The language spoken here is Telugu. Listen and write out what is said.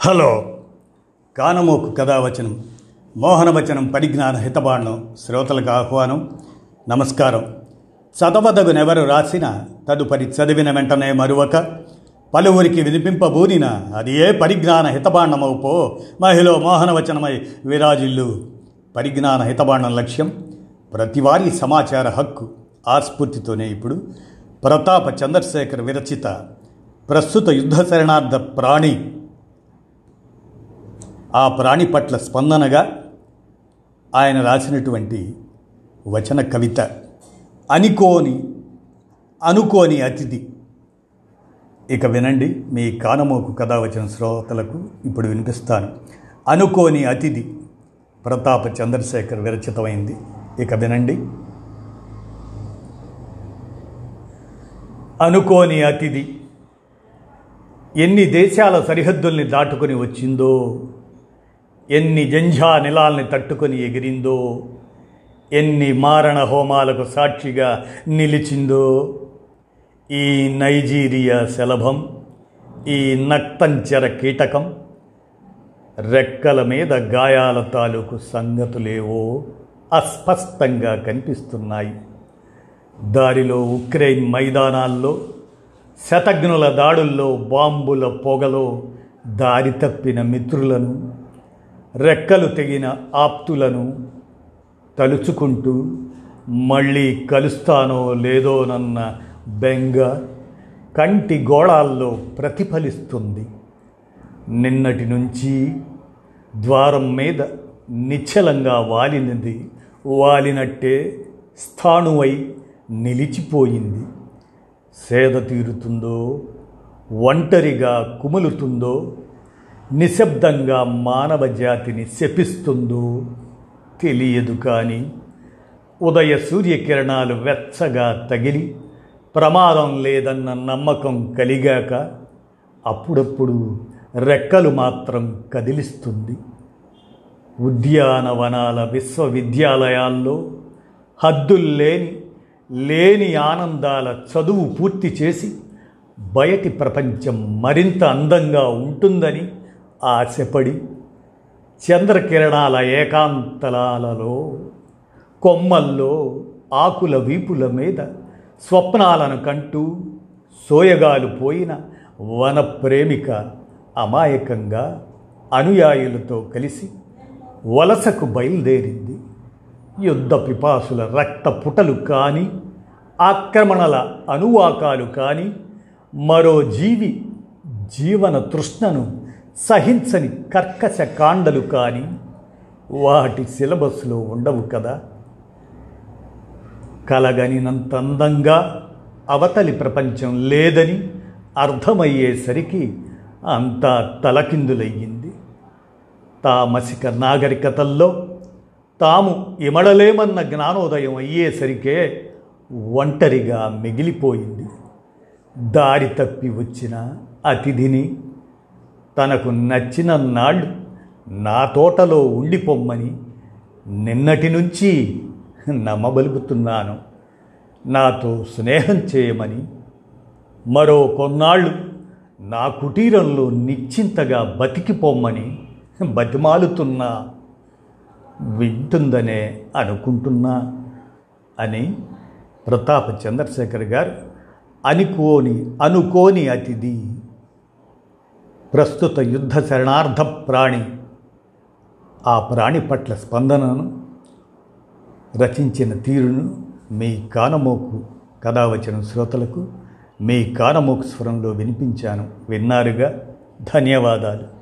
హలో. కానమోకు కథావచనం మోహనవచనం పరిజ్ఞాన హితబాణం శ్రోతలకు ఆహ్వానం నమస్కారం. చదవదగునెవరు రాసిన తదుపరి చదివిన వెంటనే మరువక పలువురికి వినిపింపబూనిన అది ఏ పరిజ్ఞాన హితబాండమవుపో మహిళ మోహనవచనమై విరాజిల్లు. పరిజ్ఞాన హితబాండం లక్ష్యం ప్రతివారీ సమాచార హక్కు ఆస్ఫూర్తితోనే ఇప్పుడు ప్రతాప చంద్రశేఖర్ విరచిత ప్రస్తుత యుద్ధ శరణార్థ ప్రాణి ఆ ప్రాణి పట్ల స్పందనగా ఆయన రాసినటువంటి వచన కవిత అనుకోని అనుకోని అతిథి. ఇక వినండి మీ కానమోకు కథ వచ్చిన శ్రోతలకు ఇప్పుడు వినిపిస్తాను. అనుకోని అతిథి ప్రతాప చంద్రశేఖర్ విరచితమైంది. ఇక వినండి. అనుకోని అతిథి ఎన్ని దేశాల సరిహద్దుల్ని దాటుకొని వచ్చిందో ఎన్ని జంఝా నిలాల్ని తట్టుకొని ఎగిరిందో ఎన్ని మారణ హోమాలకు సాక్షిగా నిలిచిందో ఈ నైజీరియా శలభం ఈ నక్తంచెర కీటకం రెక్కల మీద గాయాల తాలూకు సంగతులేవో అస్పష్టంగా కనిపిస్తున్నాయి. దారిలో ఉక్రెయిన్ మైదానాల్లో శతఘ్నుల దాడుల్లో బాంబుల పొగలో దారి తప్పిన మిత్రులను రెక్కలు తెగిన ఆప్తులను తలుచుకుంటూ మళ్ళీ కలుస్తానో లేదోనన్న బెంగ కంటి గోళాల్లో ప్రతిఫలిస్తుంది. నిన్నటి నుంచి ద్వారం మీద నిశ్చలంగా వాలినది వాలినట్టే స్థాణువై నిలిచిపోయింది. సేద తీరుతుందో ఒంటరిగా కుములుతుందో నిశ్శబ్దంగా మానవ జాతిని శపిస్తుందో తెలియదు కానీ ఉదయ సూర్యకిరణాలు వెచ్చగా తగిలి ప్రమాదం లేదన్న నమ్మకం కలిగాక అప్పుడప్పుడు రెక్కలు మాత్రం కదిలిస్తుంది. ఉద్యానవనాల విశ్వవిద్యాలయాల్లో హద్దుల్లేని లేని ఆనందాల చదువు పూర్తి చేసి బయటి ప్రపంచం మరింత అందంగా ఉంటుందని ఆశపడి చంద్రకిరణాల ఏకాంతలాలలో కొమ్మల్లో ఆకుల వీపుల మీద స్వప్నాలను కంటూ సోయగాలు పోయిన వన ప్రేమిక అమాయకంగా అనుయాయులతో కలిసి వలసకు బయలుదేరింది. యుద్ధ పిపాసుల రక్త పుటలు కానీ ఆక్రమణల అనువాకాలు కానీ మరో జీవి జీవన తృష్ణను సహించని కర్కశ కాండలు కానీ వాటి సిలబస్లో ఉండవు కదా. కలగనినంత అందంగా అవతలి ప్రపంచం లేదని అర్థమయ్యేసరికి అంతా తలకిందులయ్యింది. తామసిక నాగరికతల్లో తాము ఇమడలేమన్న జ్ఞానోదయం అయ్యేసరికే ఒంటరిగా మిగిలిపోయింది. దారి తప్పి వచ్చిన అతిథిని తనకు నచ్చిన నాళ్ళు నా తోటలో ఉండిపోమ్మని నిన్నటి నుంచి నమ్మబలుగుతున్నాను. నాతో స్నేహం చేయమని మరో కొన్నాళ్ళు నా కుటీరంలో నిశ్చింతగా బతికిపోమ్మని బతిమాలుతున్నా. వింటుందనే అనుకుంటున్నా అని ప్రతాప చంద్రశేఖర్ గారు అనుకోని అనుకోని అతిథి ప్రస్తుత యుద్ధ శరణార్థ ప్రాణి. ఆ ప్రాణి పట్ల స్పందనను రచించిన తీరును మీ కానమోకు కథావచన శ్రోతలకు మీ కానమోకు స్వరంలో వినిపించాను. విన్నారుగా? ధన్యవాదాలు.